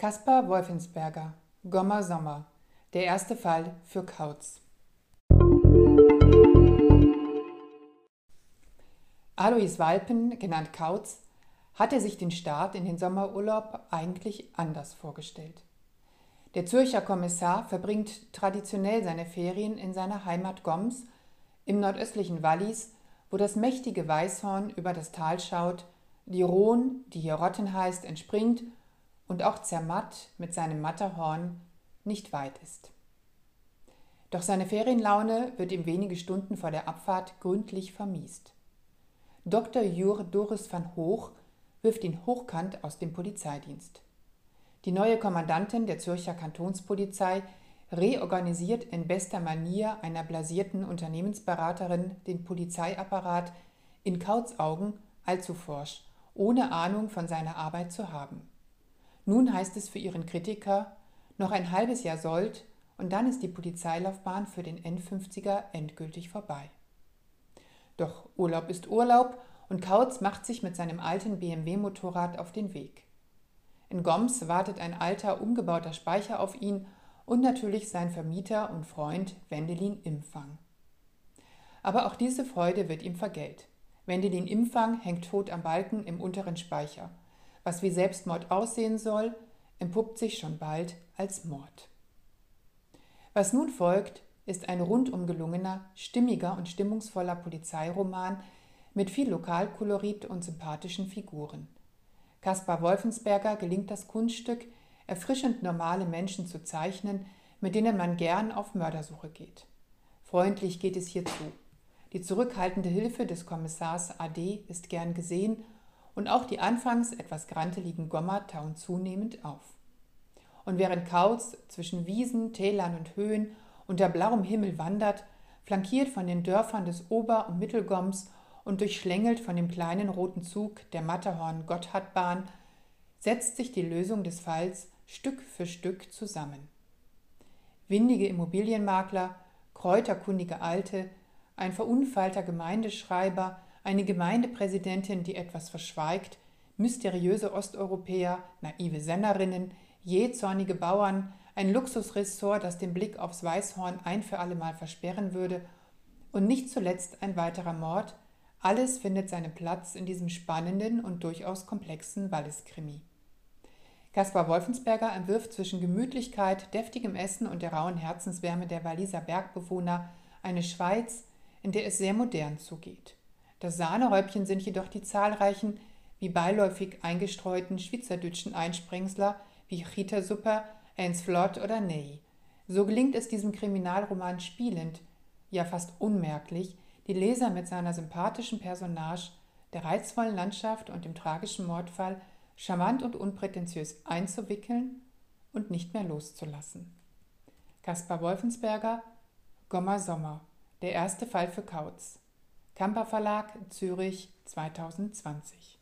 Kaspar Wolfensberger, Gommer Sommer, der erste Fall für Kautz. Alois Walpen, genannt Kautz, hatte sich den Start in den Sommerurlaub eigentlich anders vorgestellt. Der Zürcher Kommissar verbringt traditionell seine Ferien in seiner Heimat Goms im nordöstlichen Wallis, wo das mächtige Weißhorn über das Tal schaut, die Rhone, die hier Rotten heißt, entspringt und auch Zermatt mit seinem Matterhorn nicht weit ist. Doch seine Ferienlaune wird ihm wenige Stunden vor der Abfahrt gründlich vermiest. Dr. Jur Doris van Hoch wirft ihn hochkant aus dem Polizeidienst. Die neue Kommandantin der Zürcher Kantonspolizei reorganisiert in bester Manier einer blasierten Unternehmensberaterin den Polizeiapparat in Kauts Augen allzu forsch, ohne Ahnung von seiner Arbeit zu haben. Nun heißt es für ihren Kritiker, noch ein halbes Jahr sollt und dann ist die Polizeilaufbahn für den N50er endgültig vorbei. Doch Urlaub ist Urlaub und Kautz macht sich mit seinem alten BMW-Motorrad auf den Weg. In Goms wartet ein alter, umgebauter Speicher auf ihn und natürlich sein Vermieter und Freund Wendelin Imfang. Aber auch diese Freude wird ihm vergällt. Wendelin Imfang hängt tot am Balken im unteren Speicher. Was wie Selbstmord aussehen soll, entpuppt sich schon bald als Mord. Was nun folgt, ist ein rundum gelungener, stimmiger und stimmungsvoller Polizeiroman mit viel Lokalkolorit und sympathischen Figuren. Kaspar Wolfensberger gelingt das Kunststück, erfrischend normale Menschen zu zeichnen, mit denen man gern auf Mördersuche geht. Freundlich geht es hier zu. Die zurückhaltende Hilfe des Kommissars AD ist gern gesehen und auch die anfangs etwas granteligen Gommer tauen zunehmend auf. Und während Kautz zwischen Wiesen, Tälern und Höhen unter blauem Himmel wandert, flankiert von den Dörfern des Ober- und Mittelgoms und durchschlängelt von dem kleinen roten Zug der Matterhorn-Gotthardbahn, setzt sich die Lösung des Falls Stück für Stück zusammen. Windige Immobilienmakler, kräuterkundige Alte, ein verunfallter Gemeindeschreiber, eine Gemeindepräsidentin, die etwas verschweigt, mysteriöse Osteuropäer, naive Sennerinnen, jähzornige Bauern, ein Luxusressort, das den Blick aufs Weißhorn ein für allemal versperren würde, und nicht zuletzt ein weiterer Mord, alles findet seinen Platz in diesem spannenden und durchaus komplexen Walliskrimi. Kaspar Wolfensberger entwirft zwischen Gemütlichkeit, deftigem Essen und der rauen Herzenswärme der Walliser Bergbewohner eine Schweiz, in der es sehr modern zugeht. Das Sahnehäubchen sind jedoch die zahlreichen, wie beiläufig eingestreuten schweizerdütschen Einsprengsler wie Chita Super, Eins Flott oder Ney. So gelingt es diesem Kriminalroman spielend, ja fast unmerklich, die Leser mit seiner sympathischen Personage, der reizvollen Landschaft und dem tragischen Mordfall charmant und unprätentiös einzuwickeln und nicht mehr loszulassen. Kaspar Wolfensberger, Gommer Sommer, der erste Fall für Kautz. Kamper Verlag, Zürich 2020